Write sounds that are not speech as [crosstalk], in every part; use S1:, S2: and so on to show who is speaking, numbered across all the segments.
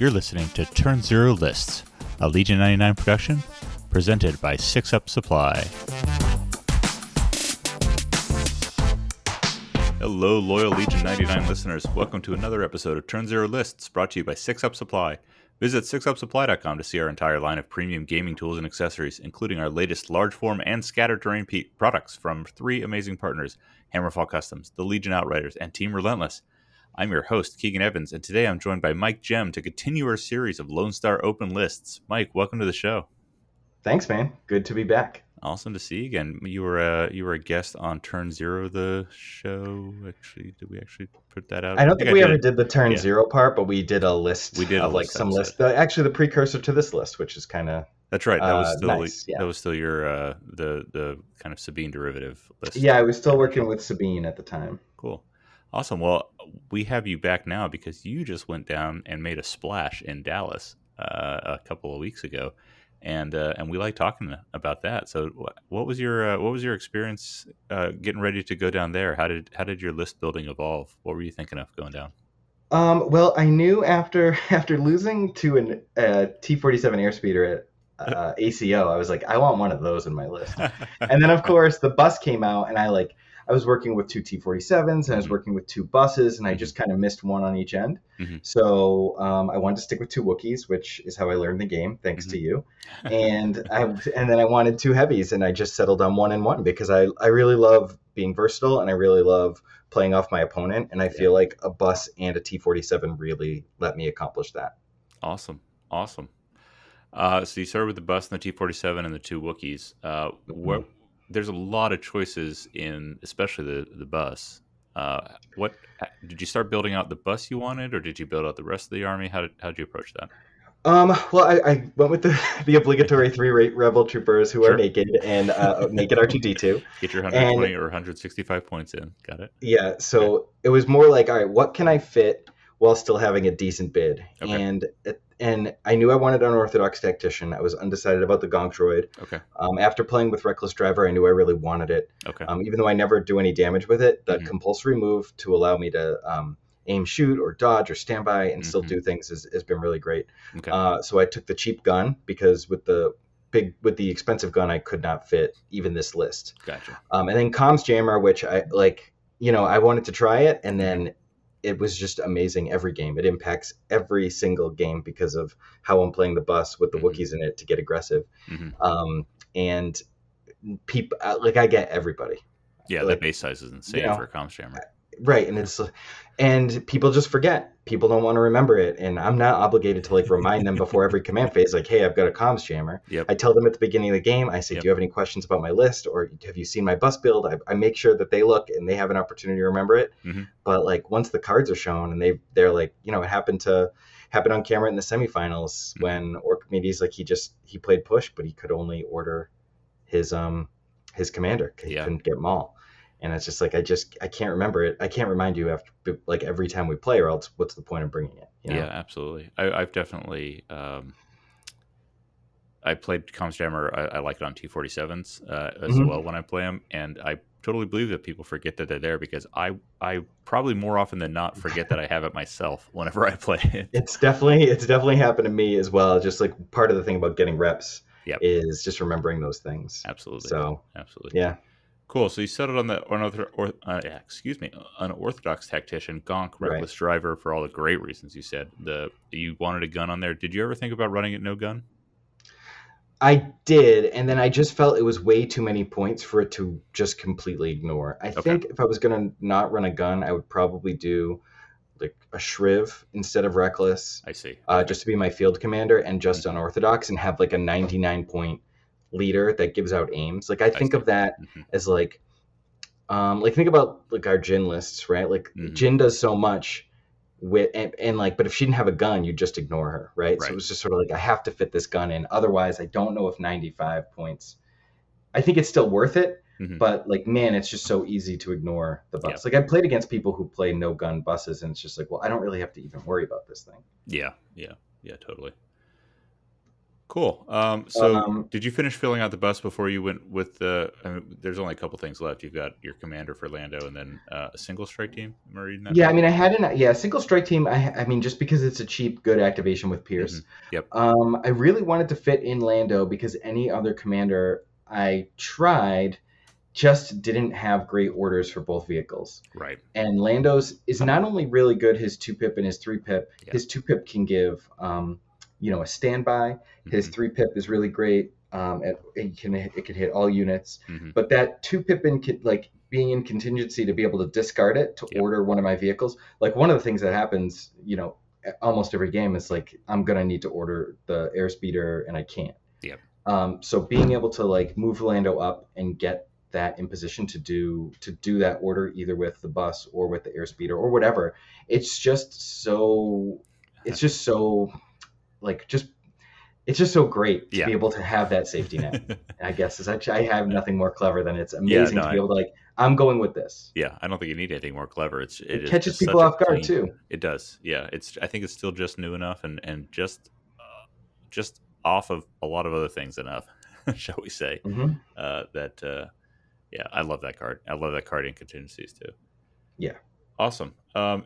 S1: You're listening to Turn Zero Lists, a Legion 99 production presented by Six Up Supply. Hello, loyal Legion 99 listeners. Welcome to another episode of Turn Zero Lists brought to you by Six Up Supply. Visit sixupsupply.com to see our entire line of premium gaming tools and accessories, including our latest large form and scattered terrain products from three amazing partners Hammerfall Customs, the Legion Outriders, and Team Relentless. I'm your host, Keegan Evans, and today I'm joined by Mike Gem to continue our series of Lone Star Open lists. Mike, welcome to the show.
S2: Thanks, man. Good to be back.
S1: Awesome to see you again. You were a you were a guest on Turn Zero, the show. Actually, did we actually put that out?
S2: I don't think, think we did. ever did the Turn yeah. Zero part, but we did a list.
S1: We did
S2: of like some list. Actually, the precursor to this list, which is kind of
S1: that's right. That was uh, still uh, nice, yeah. that was still your uh, the the kind of Sabine derivative list.
S2: Yeah, I was still working with Sabine at the time.
S1: Cool. Awesome. Well, we have you back now because you just went down and made a splash in Dallas uh, a couple of weeks ago, and uh, and we like talking about that. So, what was your uh, what was your experience uh, getting ready to go down there? How did how did your list building evolve? What were you thinking of going down?
S2: Um, well, I knew after [laughs] after losing to an uh, T forty seven airspeeder at uh, [laughs] ACO, I was like, I want one of those in my list. [laughs] and then, of course, the bus came out, and I like I was working with two T47s and I was mm-hmm. working with two buses, and I just kind of missed one on each end. Mm-hmm. So um, I wanted to stick with two Wookiees, which is how I learned the game, thanks mm-hmm. to you. [laughs] And I and then I wanted two heavies, and I just settled on one and one because I I really love being versatile and I really love playing off my opponent, and I feel like a bus and a T47 really let me accomplish that.
S1: Awesome, awesome. Uh, so you started with the bus and the T47 and the two Wookiees. Uh, mm-hmm there's a lot of choices in, especially the the bus. Uh, what did you start building out the bus you wanted, or did you build out the rest of the army? How did how did you approach that?
S2: Um, well, I, I, went with the, [laughs] the obligatory three rate rebel troopers who sure. are naked and uh, [laughs] naked R two D two.
S1: Get your 120 and, or 165 points in. Got it.
S2: Yeah. So okay. it was more like, all right, what can I fit while still having a decent bid? Okay. And at and I knew I wanted an Orthodox tactician. I was undecided about the Gonk droid.
S1: Okay.
S2: Um, after playing with Reckless Driver, I knew I really wanted it.
S1: Okay.
S2: Um, even though I never do any damage with it, the mm-hmm. compulsory move to allow me to um, aim, shoot, or dodge, or stand by and mm-hmm. still do things has, has been really great. Okay. Uh, so I took the cheap gun because with the big with the expensive gun, I could not fit even this list.
S1: Gotcha.
S2: Um, and then Comms Jammer, which I like. You know, I wanted to try it, and then it was just amazing every game. It impacts every single game because of how I'm playing the bus with the mm-hmm. Wookiees in it to get aggressive. Mm-hmm. Um, and people uh, like I get everybody.
S1: Yeah,
S2: like,
S1: the base size is insane you know, for a comms jammer
S2: right and it's and people just forget people don't want to remember it and i'm not obligated to like remind them before every command phase like hey i've got a comms jammer
S1: yep.
S2: i tell them at the beginning of the game i say yep. do you have any questions about my list or have you seen my bus build i, I make sure that they look and they have an opportunity to remember it mm-hmm. but like once the cards are shown and they they're like you know it happened to happen on camera in the semifinals mm-hmm. when Orkimedes like he just he played push but he could only order his um his commander he yeah. couldn't get maul and it's just like I just I can't remember it. I can't remind you after like every time we play, or else what's the point of bringing it?
S1: You know? Yeah, absolutely. I, have definitely um, I played Comms Jammer. I, I, like it on T forty sevens uh, as mm-hmm. well when I play them, and I totally believe that people forget that they're there because I I probably more often than not forget that I have it myself whenever I play it. [laughs]
S2: It's definitely it's definitely happened to me as well. Just like part of the thing about getting reps
S1: yep.
S2: is just remembering those things.
S1: Absolutely.
S2: So
S1: absolutely.
S2: Yeah.
S1: Cool. So you settled on the unorthodox, or, uh, excuse me, unorthodox tactician, Gonk, reckless right. driver for all the great reasons you said. The you wanted a gun on there. Did you ever think about running it no gun?
S2: I did, and then I just felt it was way too many points for it to just completely ignore. I okay. think if I was gonna not run a gun, I would probably do like a Shriv instead of reckless.
S1: I see.
S2: Uh, just to be my field commander and just mm-hmm. unorthodox and have like a 99 point leader that gives out aims. Like I think of that mm-hmm. as like um like think about like our Jyn lists, right? Like mm-hmm. Jyn does so much with and, and, like but if she didn't have a gun, you'd just ignore her, right? right? So it was just sort of like I have to fit this gun in. Otherwise, I don't know if 95 points I think it's still worth it. Mm-hmm. But like, man, it's just so easy to ignore the bus. Yeah. Like I played against people who play no gun buses, and it's just like, well, I don't really have to even worry about this thing.
S1: Yeah, yeah, yeah, totally. Cool. Um, so,
S2: Um,
S1: did you finish filling out the bus before you went with the? I mean, there's only a couple things left. You've got your commander for Lando, and then uh, a single strike team. Am I reading that?
S2: Yeah,
S1: right?
S2: I mean, I had an yeah single strike team. I I mean, just because it's a cheap, good activation with Pierce.
S1: Yep.
S2: Um, I really wanted to fit in Lando because any other commander I tried just didn't have great orders for both vehicles.
S1: right.
S2: And Lando's is not only really good, his two pip and his three pip. His two pip can give, um, you know, a standby. His
S1: Mhm.
S2: three pip is really great. Um, it, it can it can hit all units.
S1: Mhm.
S2: But that two pip in like being in contingency to be able to discard it to
S1: Yep.
S2: order one of my vehicles. Like one of the things that happens, you know, almost every game is like I'm gonna need to order the airspeeder and I can't.
S1: Yep.
S2: Um, so being able to like move Lando up and get that in position to do to do that order either with the bus or with the airspeeder or whatever, it's just so it's just so like just it's just so great to
S1: Yeah.
S2: be able to have that safety net. [laughs] I guess is actually I have nothing more clever than it's amazing
S1: no,
S2: to
S1: I-
S2: be able to like I'm going with this.
S1: yeah, I don't think you need anything more clever. It's
S2: It,
S1: is
S2: catches people off guard
S1: clean-
S2: too.
S1: It does. Yeah, it's. I think it's still just new enough and and just uh, just off of a lot of other things enough, [laughs] shall we say?
S2: hmm
S1: Uh, that uh, yeah, I love that card. I love that card in contingencies too.
S2: Yeah.
S1: Awesome. Um,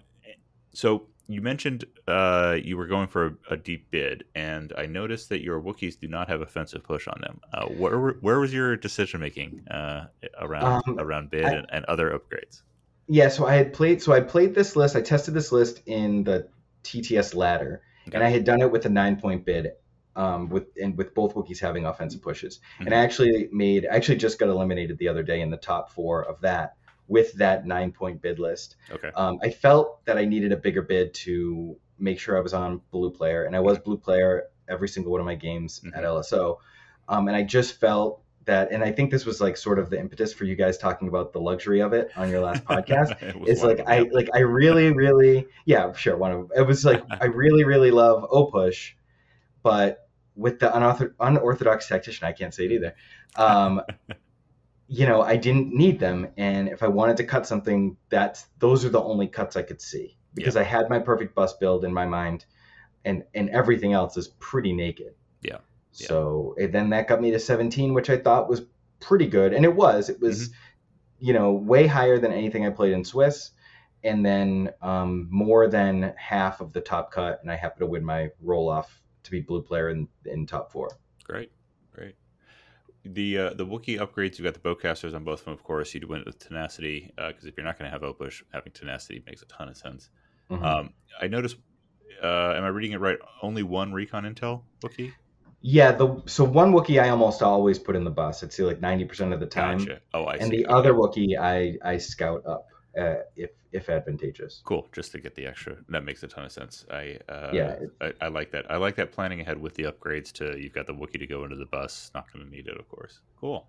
S1: so you mentioned uh, you were going for a, a deep bid, and I noticed that your Wookiees do not have offensive push on them. Uh, where where was your decision making uh, around
S2: Um,
S1: around bid
S2: I-
S1: and, and other upgrades?
S2: Yeah, so I had played so I played this list. I tested this list in the TTS ladder, and I had done it with a nine point bid. Um, with and with both Wookiees having offensive pushes, and
S1: Mhm.
S2: I actually made I actually just got eliminated the other day in the top four of that with that nine point bid list.
S1: Okay.
S2: Um, I felt that I needed a bigger bid to make sure I was on blue player, and I was blue player every single one of my games at
S1: Mhm.
S2: LSO. Um, and I just felt that, and I think this was like sort of the impetus for you guys talking about the luxury of it on your last [laughs] podcast. It's like I like I really really yeah sure one of it was like [laughs] I really really love O push, but with the unorthodox tactician I can't say it either. Um, [laughs] you know I didn't need them, and if I wanted to cut something, that's those are the only cuts I could see because I had my perfect bus build in my mind, and and everything else is pretty naked.
S1: Yeah. Yeah.
S2: So then that got me to 17, which I thought was pretty good, and it was. It was,
S1: Mm-hmm.
S2: you know, way higher than anything I played in Swiss, and then um, more than half of the top cut, and I happened to win my roll off to be blue player in in top four.
S1: Great. The uh, the Wookiee upgrades, you've got the bowcasters on both of them, of course. You went with tenacity because if you're not going to have Opush, having tenacity makes a ton of sense.
S2: Mhm.
S1: Um, I noticed. Uh, am I reading it right? Only one recon intel Wookiee.
S2: yeah, the so one Wookiee I almost always put in the bus. I'd say like 90% of the time,
S1: Gotcha. Oh, I
S2: and
S1: see.
S2: the
S1: Okay.
S2: other Wookiee I I scout up uh, if if advantageous.
S1: Cool, just to get the extra. That makes a ton of sense. I uh,
S2: Yeah.
S1: I, I like that. I like that planning ahead with the upgrades. To you've got the Wookie to go into the bus. Not going to need it, of course. Cool.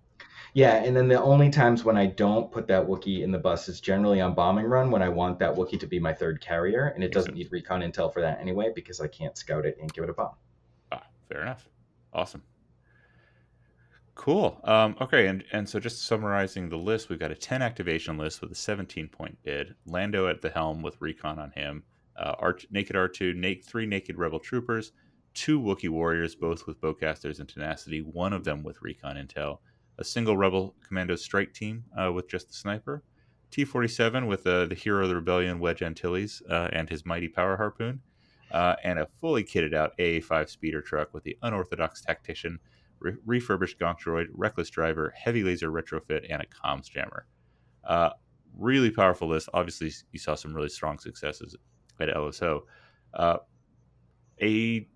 S2: Yeah, and then the only times when I don't put that Wookie in the bus is generally on bombing run when I want that Wookie to be my third carrier, and it
S1: Makes
S2: doesn't
S1: sense.
S2: need recon intel for that anyway because I can't scout it and give it a bomb.
S1: Ah, fair enough. Awesome. Cool. Um, okay, and, and so just summarizing the list, we've got a 10 activation list with a 17 point bid. Lando at the helm with recon on him. Uh, naked R2, na- three naked rebel troopers, two Wookiee warriors, both with bowcasters and tenacity, one of them with recon intel, a single rebel commando strike team uh, with just the sniper, T 47 with uh, the hero of the rebellion, Wedge Antilles, uh, and his mighty power harpoon, uh, and a fully kitted out AA5 speeder truck with the unorthodox tactician, re- refurbished gonk droid, reckless driver, heavy laser retrofit, and a comms jammer. Uh, really powerful list. Obviously, you saw some really strong successes at LSO. Uh, a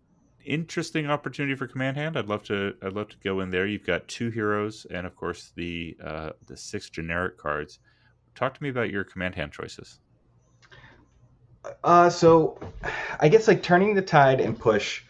S1: interesting opportunity for command hand. I'd love to. I'd love to go in there. You've got two heroes, and of course the uh, the six generic cards. Talk to me about your command hand choices.
S2: Uh, so I guess like turning the tide and push.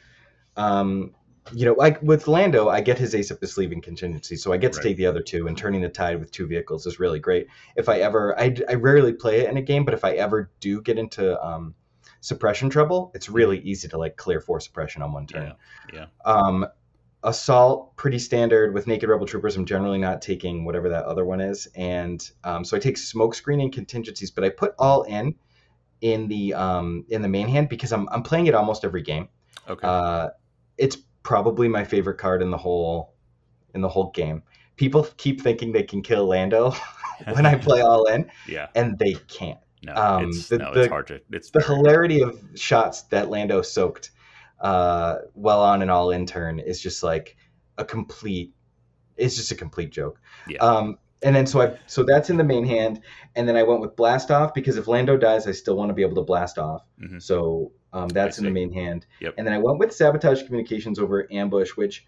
S2: Um, you know, like with Lando, I get his ace up his sleeve in contingency, so I get to
S1: Right.
S2: take the other two. And turning the tide with two vehicles is really great. If I ever, I, I rarely play it in a game, but if I ever do get into um, suppression trouble, it's really easy to like clear four suppression on one turn.
S1: Yeah,
S2: Um, assault pretty standard with naked rebel troopers. I'm generally not taking whatever that other one is, and um, so I take smoke screen and contingencies, but I put all in in the um, in the main hand because I'm I'm playing it almost every game.
S1: Okay.
S2: Uh, it's probably my favorite card in the whole in the whole game. People keep thinking they can kill Lando [laughs] when I [laughs] play all in,
S1: yeah.
S2: and they can't.
S1: No,
S2: Um,
S1: it's,
S2: the-
S1: no,
S2: the-
S1: hard to. It's
S2: The hilarity of shots that Lando soaked uh, well on an all in turn is just like a complete. It's just a complete joke.
S1: Yeah.
S2: Um, and then so I so that's in the main hand, and then I went with blast off because if Lando dies, I still want to be able to blast off.
S1: Mhm.
S2: So um, that's in the main hand.
S1: Yep.
S2: And then I went with sabotage communications over ambush, which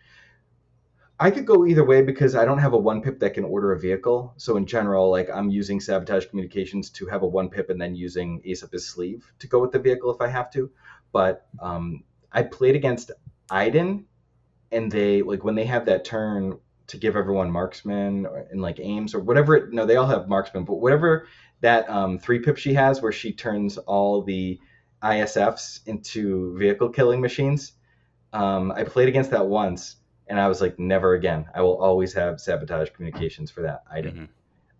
S2: I could go either way because I don't have a one pip that can order a vehicle. So in general, like I'm using sabotage communications to have a one pip and then using ace up his sleeve to go with the vehicle if I have to. But um, I played against Iden, and they like when they have that turn to give everyone marksman or, and like aims or whatever. It, no, they all have marksman, but whatever that um, three pip she has, where she turns all the ISFs into vehicle killing machines. Um, I played against that once, and I was like, never again. I will always have sabotage communications for that Iden,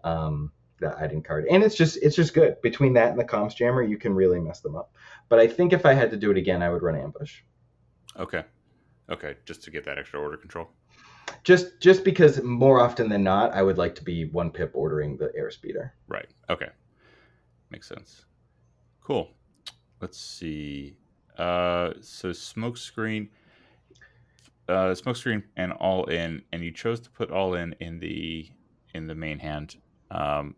S1: Mhm.
S2: um, that Iden card, and it's just it's just good. Between that and the comms jammer, you can really mess them up. But I think if I had to do it again, I would run ambush.
S1: Okay. Okay. Just to get that extra order control.
S2: Just just because more often than not, I would like to be one pip ordering the airspeeder.
S1: Right. Okay. Makes sense. Cool. Let's see. Uh, so smokescreen, uh, smoke screen, and all in, and you chose to put all in in the in the main hand. Um,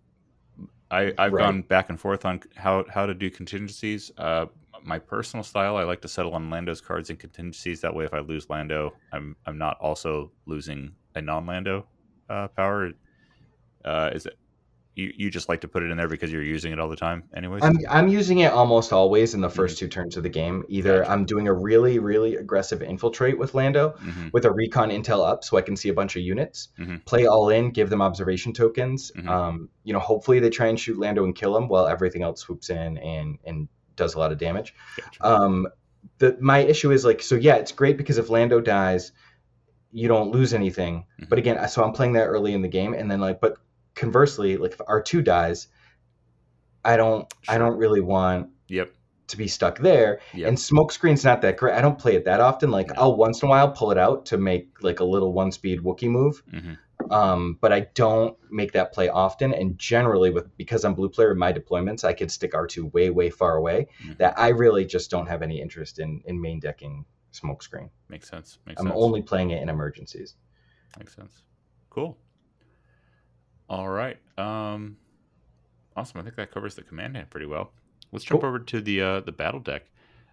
S1: I I've
S2: Right.
S1: gone back and forth on how how to do contingencies. Uh, my personal style, I like to settle on Lando's cards and contingencies. That way, if I lose Lando, I'm I'm not also losing a non-Lando uh, power. Uh, is it you? You just like to put it in there because you're using it all the time, anyways.
S2: I'm I'm using it almost always in the 1st two turns of the game. Either
S1: Gotcha.
S2: I'm doing a really really aggressive infiltrate with Lando
S1: hmm
S2: with a recon intel up, so I can see a bunch of units.
S1: Mhm.
S2: Play all in, give them observation tokens.
S1: Mhm.
S2: Um, you know, hopefully they try and shoot Lando and kill him while everything else swoops in and and does a lot of damage.
S1: Gotcha.
S2: Um, the my issue is like so yeah, it's great because if Lando dies, you don't lose anything.
S1: Mhm.
S2: But again, so I'm playing that early in the game, and then like, but conversely, like if R two dies, I don't I don't really want
S1: Yep.
S2: to be stuck there.
S1: Yep.
S2: And smokescreen's not that great. I don't play it that often. Like
S1: No.
S2: I'll once in a while pull it out to make like a little one speed Wookie move.
S1: hmm
S2: Um, but I don't make that play often. And generally, with because I'm blue player in my deployments, I could stick R2 way, way far away.
S1: Mhm.
S2: That I really just don't have any interest in in main decking smoke screen.
S1: Makes sense. Makes
S2: I'm
S1: sense.
S2: only playing it in emergencies.
S1: Makes sense. Cool. All right. Um, awesome. I think that covers the command hand pretty well. Let's jump
S2: Cool.
S1: over to the uh, the battle deck.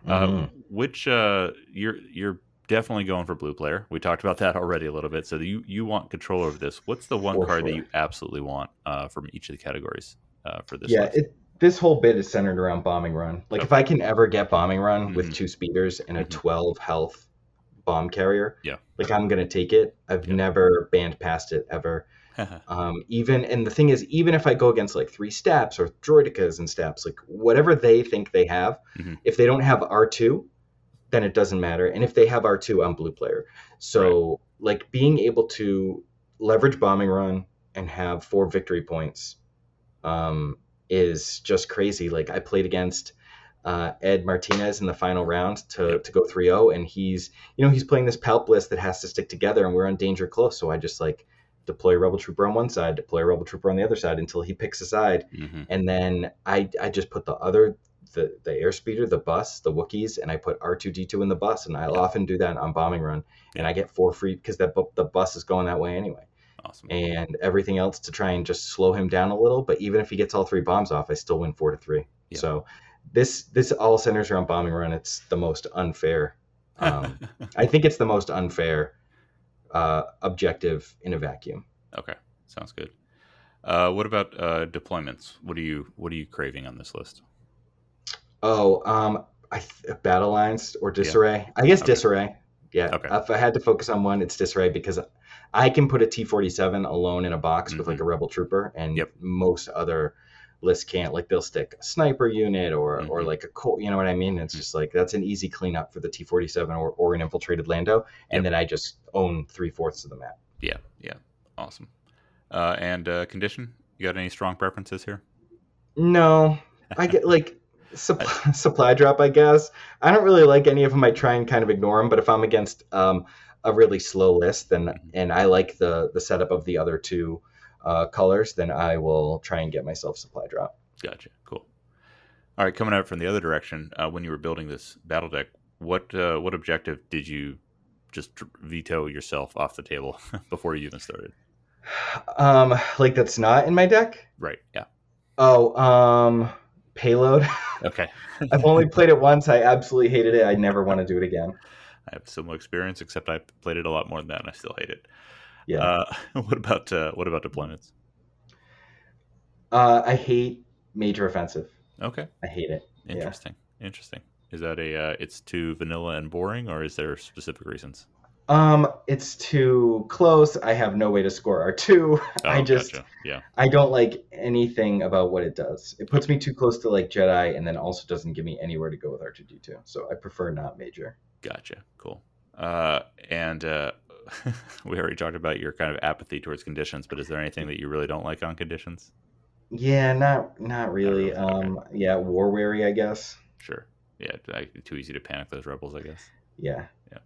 S1: Uh,
S2: Mhm.
S1: which uh, you're you're definitely going for blue player. We talked about that already a little bit. So you you want control over this. What's the one
S2: For
S1: card that you absolutely want uh, from each of the categories uh, for this?
S2: yeah, it, this whole bit is centered around bombing run. Like if I can ever get bombing run with
S1: Mhm.
S2: two speeders and a
S1: Mhm.
S2: 12 health bomb carrier,
S1: Yeah.
S2: like I'm gonna take it. I've
S1: Yeah.
S2: never banned past it ever. [laughs] Um, even and the thing is, even if I go against like three STAPs or droidekas and STAPs, like whatever they think they have,
S1: Mhm.
S2: if they don't have R two, then it doesn't matter. And if they have R two, I'm blue player. So like being able to leverage bombing run and have four victory points um, is just crazy. Like I played against uh, Ed Martinez in the final round to, to go 3-0 and he's you know he's playing this palp list that has to stick together and we're on danger close. So I just like deploy a rebel trooper on one side, deploy a rebel trooper on the other side until he picks a side,
S1: hmm
S2: and then I I just put the other the the airspeeder, the bus, the Wookiees, and I put R two D two in the bus, and I'll
S1: Yeah.
S2: often do that on bombing run, and I get four free because that the bus is going that way anyway,
S1: Awesome.
S2: and everything else to try and just slow him down a little. But even if he gets all three bombs off, I still win four to three.
S1: Yeah.
S2: So this this all centers around bombing run. It's the most unfair. Um, [laughs] I think it's the most unfair uh, objective in a vacuum.
S1: okay, sounds good. Uh, what about uh, deployments? What are you What are you craving on this list?
S2: Oh, um, I th- battle lines or disarray. I guess
S1: Okay.
S2: disarray. Yeah.
S1: Okay.
S2: If I had to focus on one, it's disarray because I can put a T forty seven alone in a box with like a rebel trooper, and
S1: Mm-hmm. Yep.
S2: most other lists can't. Like they'll stick a sniper unit or or
S1: Mhm.
S2: like a Colt. You know what I mean? It's
S1: Mhm.
S2: just like that's an easy cleanup for the T forty seven or or an infiltrated Lando, and
S1: Yep.
S2: then I just own three fourths of the map.
S1: Yeah, yeah, awesome. Uh, and uh, condition? You got any strong preferences here?
S2: No, I get like Supply, [laughs] supply drop, I guess. I don't really like any of them. I try and kind of ignore them. But if I'm against um, a really slow list, then and I like the the setup of the other two uh, colors, then I will try and get myself supply drop.
S1: Gotcha. Cool. All right, coming out from the other direction, uh, when you were building this battle deck, what uh, what objective did you just veto yourself off the table [laughs] before you even started?
S2: Um, like that's not in my deck.
S1: Right. Yeah.
S2: Oh, um, payload.
S1: Okay. [laughs]
S2: I've only played it once. I absolutely hated it. I never want to do it again.
S1: I have similar experience, except I played it a lot more than that, and I still hate it.
S2: Yeah.
S1: Uh, [laughs] what about uh, what about deployments?
S2: Uh, I hate major offensive.
S1: Okay.
S2: I hate it. Yeah.
S1: Interesting. Interesting. Is that a uh, it's too vanilla and boring, or is there specific reasons?
S2: Um, it's too close. I have no way to score R two. [laughs] I
S1: Oh,
S2: just
S1: gotcha. yeah.
S2: I don't like anything about what it does. It puts me too close to like Jedi, and then also doesn't give me anywhere to go with R two D two. So I prefer not major.
S1: Gotcha. Cool. Uh, and uh, [laughs] we already talked about your kind of apathy towards conditions, but is there anything that you really don't like on conditions?
S2: Yeah, not not really.
S1: really, okay.
S2: Um, yeah, war weary, I guess.
S1: Sure. Yeah. Too easy to panic those rebels, I guess.
S2: Yeah. Yeah.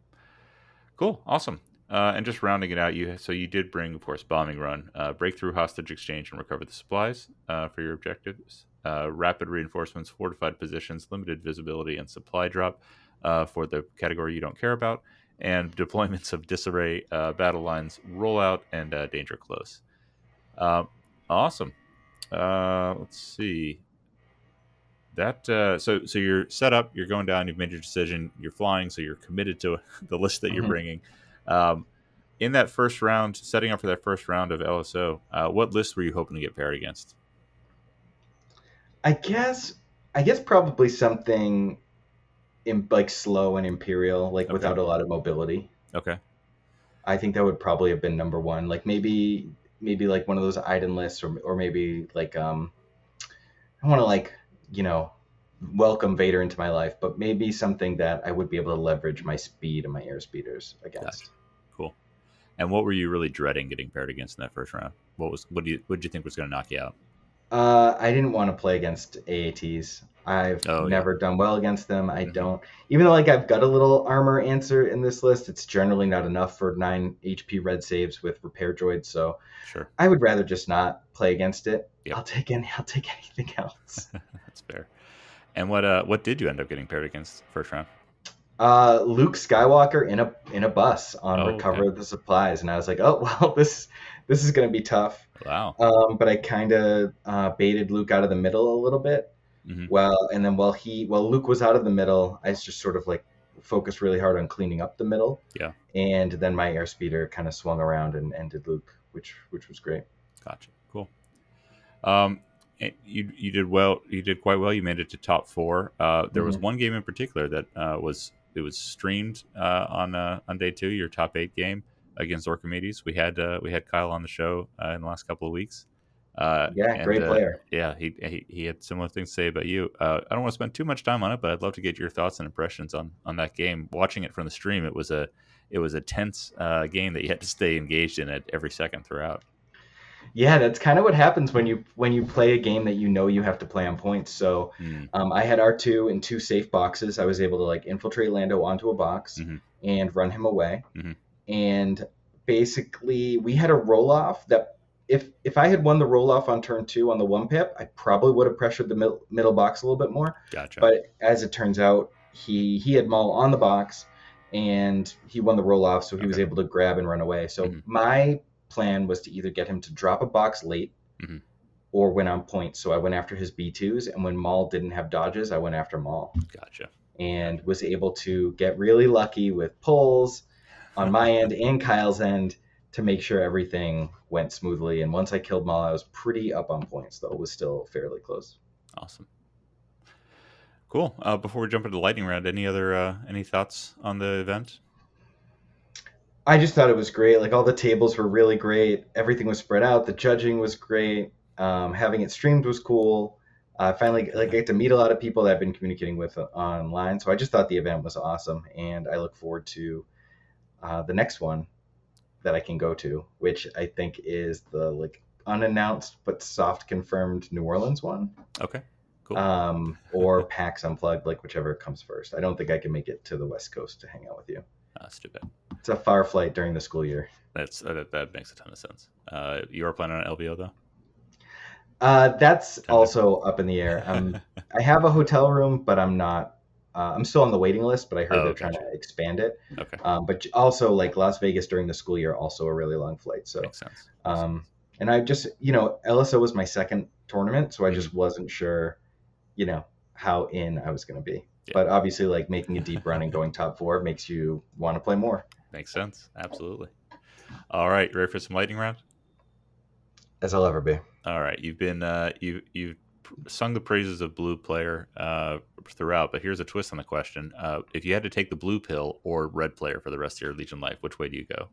S1: Cool. Awesome. Uh, and just rounding it out, you so you did bring, of course, bombing run, uh, breakthrough hostage exchange, and recover the supplies uh, for your objectives. Uh, rapid reinforcements, fortified positions, limited visibility, and supply drop uh, for the category you don't care about, and [laughs] deployments of disarray, uh, battle lines, rollout, and danger close. Awesome. Let's see. That uh, so so you're set up. You're going down. You've made your decision. You're flying, so you're committed to [laughs] the list that you're
S2: Mhm.
S1: bringing. Um, in that first round, setting up for that first round of LSO, uh, what list were you hoping to get paired against?
S2: I guess I guess probably something in like slow and imperial, like
S1: Okay.
S2: without a lot of mobility.
S1: Okay,
S2: I think that would probably have been number one. Like maybe maybe like one of those Iden lists, or or maybe like um, I want to like you know welcome Vader into my life, but maybe something that I would be able to leverage my speed and my air speeders against.
S1: cool. And what were you really dreading getting paired against in that first round? What was what do you what did you think was going to knock you out?
S2: Uh, I didn't want to play against AATs. I've
S1: Oh, yeah.
S2: never done well against them. I
S1: Mhm.
S2: don't, even though like I've got a little armor answer in this list, it's generally not enough for nine HP red saves with repair droids. So
S1: Sure,
S2: I would rather just not play against it.
S1: Yep.
S2: I'll take any. I'll take anything [laughs] else. [laughs]
S1: that's fair. And what uh what did you end up getting paired against first round?
S2: uh, Luke Skywalker in a in a bus on
S1: Oh,
S2: recover
S1: okay.
S2: the supplies, and I was like, oh [laughs] well, this this is gonna be tough.
S1: Wow.
S2: Um, but I kind of uh, baited Luke out of the middle a little bit.
S1: Mhm.
S2: Well, and then while he, while Luke was out of the middle, I just sort of like focused really hard on cleaning up the middle.
S1: Yeah.
S2: And then my airspeeder kind of swung around and ended Luke, which which was great.
S1: Gotcha. Cool. Um, you you did well. You did quite well. You made it to top four. Uh, there was
S2: Mhm.
S1: one game in particular that uh, was it was streamed uh, on uh, on day two. Your top eight game against Orchimedes. We had uh, we had Kyle on the show uh, in the last couple of weeks. Uh,
S2: Yeah,
S1: and,
S2: great player.
S1: yeah, he, he he had similar things to say about you. Uh, I don't want to spend too much time on it, but I'd love to get your thoughts and impressions on on that game. Watching it from the stream, it was a it was a tense uh, game that you had to stay engaged in it every second throughout.
S2: Yeah, that's kind of what happens when you when you play a game that you know you have to play on points. So
S1: Hmm.
S2: um, I had R two in two safe boxes. I was able to like infiltrate Lando onto a box
S1: Mhm.
S2: and run him away.
S1: Mhm.
S2: And basically, we had a roll off that if if I had won the roll off on turn two on the one pip, I probably would have pressured the mid- middle box a little bit more.
S1: Gotcha.
S2: But as it turns out, he he had Maul on the box, and he won the roll off, so he was able to grab and run away. So
S1: Mhm.
S2: my plan was to either get him to drop a box late,
S1: Mhm.
S2: or win on points. So I went after his B twos, and when Maul didn't have dodges, I went after Maul,
S1: gotcha.
S2: and was able to get really lucky with pulls on my end [laughs] and Kyle's end to make sure everything went smoothly. And once I killed Maul, I was pretty up on points, though it was still fairly close.
S1: Awesome. Cool. Uh, before we jump into the lightning round, any other uh, any thoughts on the event?
S2: I just thought it was great. Like all the tables were really great. Everything was spread out. The judging was great. Um, having it streamed was cool. I finally like get to meet a lot of people that I've been communicating with uh, online. So I just thought the event was awesome, and I look forward to uh, the next one that I can go to, which I think is the like unannounced but soft confirmed New Orleans one.
S1: Okay. Cool.
S2: um, or [laughs] PAX Unplugged, like whichever comes first. I don't think I can make it to the West Coast to hang out with you.
S1: Too bad.
S2: It's a far flight during the school year.
S1: That's uh, that, that makes a ton of sense. Uh, you are planning on LVO though.
S2: Uh, that's
S1: me.
S2: also up in the air. Um, [laughs] I have a hotel room, but I'm not. Uh, I'm still on the waiting list, but I heard
S1: Oh,
S2: they're trying to expand it.
S1: okay,
S2: Um, but also, like Las Vegas during the school year, also a really long flight. So,
S1: makes sense.
S2: um, and I just, you know, LSO was my second tournament, so I
S1: Mm-hmm.
S2: just wasn't sure, you know, how in I was going to be.
S1: Yeah.
S2: But obviously, like making a deep run and going top four makes you want to play more,
S1: Makes sense. Absolutely. All right, ready for some lightning round?
S2: as I'll ever be.
S1: All right, you've been uh, you you've sung the praises of blue player uh, throughout, but here's a twist on the question: uh, If you had to take the blue pill or red player for the rest of your Legion life, which way do you go?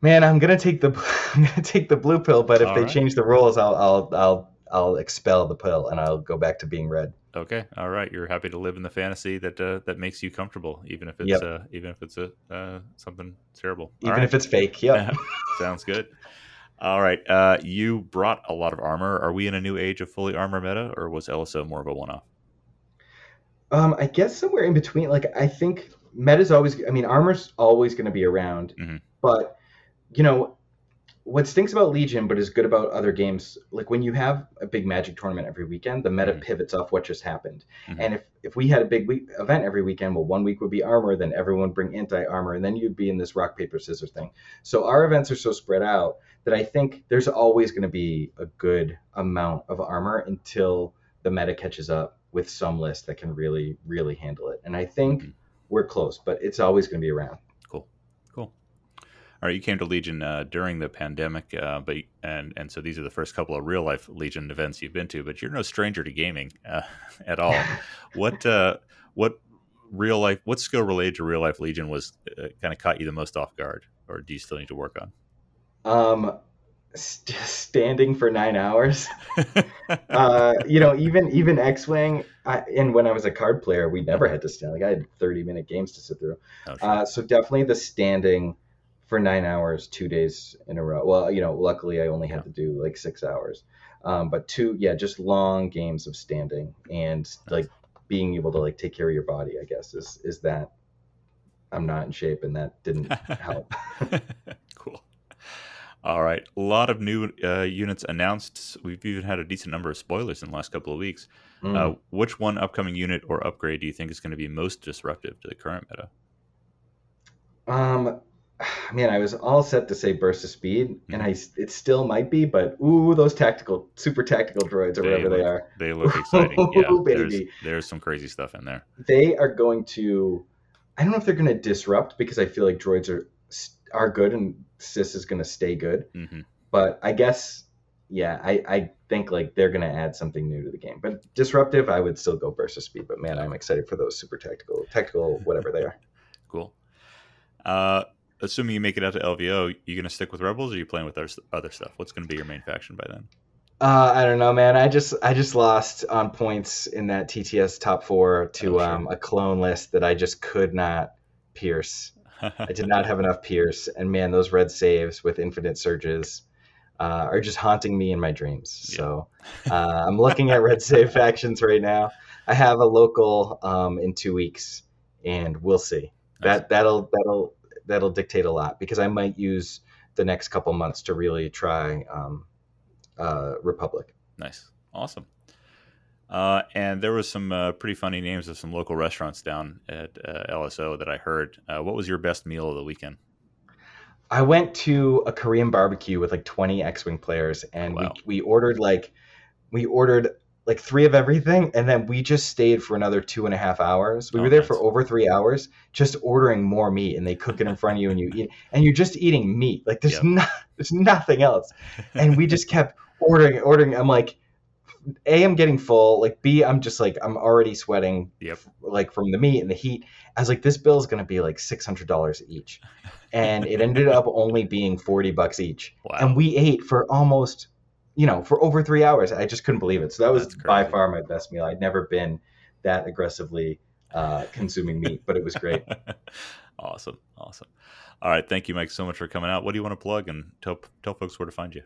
S2: Man, I'm gonna take the [laughs] I'm gonna take the blue pill, but if
S1: All
S2: they
S1: right.
S2: change the rules, I'll I'll I'll I'll expel the pill and I'll go back to being red.
S1: Okay, all right, you're happy to live in the fantasy that uh, that makes you comfortable, even if it's
S2: Yep.
S1: uh, even if it's a uh, something terrible. All
S2: Even
S1: right.
S2: if it's fake. Yeah, [laughs]
S1: Sounds good. All right, uh, you brought a lot of armor. Are we in a new age of fully armor meta, or was LSO more of a one-off?
S2: Um, I guess somewhere in between. Like I think meta's always. I mean, armor's always going to be around,
S1: Mhm.
S2: but you know what stinks about Legion, but is good about other games. Like when you have a big Magic tournament every weekend, the meta
S1: Mhm.
S2: pivots off what just happened.
S1: Mhm.
S2: And if if we had a big week, event every weekend, well, one week would be armor, then everyone would bring anti armor, and then you'd be in this rock paper scissors thing. So our events are so spread out that I think there's always going to be a good amount of armor until the meta catches up with some list that can really really handle it. And I think
S1: Mhm.
S2: we're close, but it's always going to be around.
S1: Cool, cool. All right, you came to Legion uh, during the pandemic, uh, but and and so these are the first couple of real life Legion events you've been to. But you're no stranger to gaming uh, [laughs] at all. [laughs] what uh, what real life what skill related to real life Legion was uh, kind of caught you the most off guard, or do you still need to work on?
S2: Um, st- standing for nine hours. [laughs] uh, you know, even even X Wing, and when I was a card player, we never had to stand. Like I had thirty minute games to sit through.
S1: Oh, sure.
S2: Uh, so definitely the standing for nine hours, two days in a row. Well, you know, luckily I only had
S1: Yeah.
S2: to do like six hours, um, but two, yeah, just long games of standing and like being able to like take care of your body. I guess is is that I'm not in shape, and that didn't help. [laughs]
S1: cool. All right, a lot of new uh, units announced. We've even had a decent number of spoilers in the last couple of weeks.
S2: Mm.
S1: Uh, which one upcoming unit or upgrade do you think is going to be most disruptive to the current meta?
S2: Um, [sighs] man, I was all set to say burst of speed, and
S1: Mhm.
S2: I it still might be, but ooh, those tactical, super tactical droids or
S1: They
S2: whatever they are,
S1: They look [laughs] exciting. yeah,
S2: Ooh,
S1: there's, there's some crazy stuff in there.
S2: they are going to. I don't know if they're going to disrupt because I feel like droids are are good and CIS is going to stay good,
S1: hmm
S2: but I guess yeah, I I think like they're going to add something new to the game. But disruptive, I would still go burst of speed. But man, I'm excited for those super tactical, tactical, whatever they are. [laughs]
S1: Cool. Uh, assuming you make it out to LVO, you going to stick with Rebels, or are you playing with other, other stuff? What's going to be your main faction by then?
S2: Uh, I don't know, man. I just I just lost on points in that TTS top four to
S1: Oh, sure.
S2: um, a clone list that I just could not pierce. I did not have enough pierce, and man, those red saves with infinite surges uh, are just haunting me in my dreams.
S1: Yeah.
S2: So uh, I'm looking at red save [laughs] factions right now. I have a local um, in two weeks, and we'll see. That that'll that'll that'll dictate a lot because I might use the next couple months to really try um, uh, Republic.
S1: Nice, awesome. Uh, and there was some uh, pretty funny names of some local restaurants down at uh, LSO that I heard. Uh, what was your best meal of the weekend?
S2: I went to a Korean barbecue with like 20 X-wing players, and
S1: Wow.
S2: we, we ordered like we ordered like three of everything, and then we just stayed for another two and a half hours. We
S1: Oh,
S2: were there
S1: nice.
S2: for over three hours, just ordering more meat, and they cook it in front of you, and you eat, and you're just eating meat. Like there's
S1: Yep.
S2: not there's nothing else, and we just kept ordering, ordering. I'm like, a, I'm getting full. Like B, I'm just like I'm already sweating
S1: Yep.
S2: like from the meat and the heat. I was like, this bill is gonna be like six hundred dollars each, and it ended up only being forty bucks each.
S1: Wow.
S2: And we ate for almost, you know, for over three hours. I just couldn't believe it. So that was by far my best meal. I'd never been that aggressively uh, consuming meat, but it was great. [laughs]
S1: awesome, awesome. All right, thank you, Mike, so much for coming out. What do you want to plug and tell tell folks where to find you?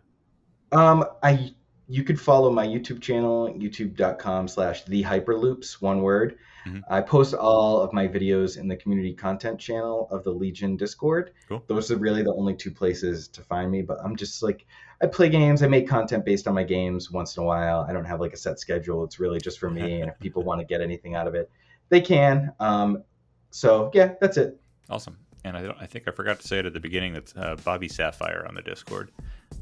S2: Um, I you could follow my YouTube channel, youtube.com slash the hyperloops, one word.
S1: Mhm.
S2: I post all of my videos in the community content channel of the Legion Discord.
S1: Cool.
S2: Those are really the only two places to find me. But I'm just like, I play games, I make content based on my games once in a while. I don't have like a set schedule. It's really just for me. [laughs] and if people want to get anything out of it, they can. Um, so yeah, that's it.
S1: Awesome. And I, don't, I think I forgot to say it at the beginning. That's uh, Bobby Sapphire on the Discord.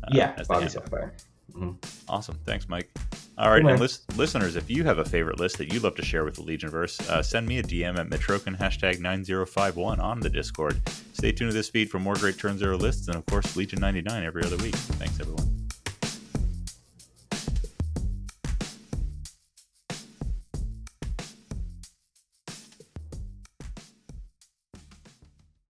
S1: uh,
S2: yeah, Bobby. Sapphire. Mhm.
S1: Awesome. Thanks, Mike. All right, and
S2: man.
S1: lis- listeners, if you have a favorite list that you'd love to share with the Legionverse, uh, send me a DM at Metroken hashtag 9051 on the Discord. Stay tuned to this feed for more great Turn Zero lists and, of course, Legion 99 every other week. Thanks, everyone.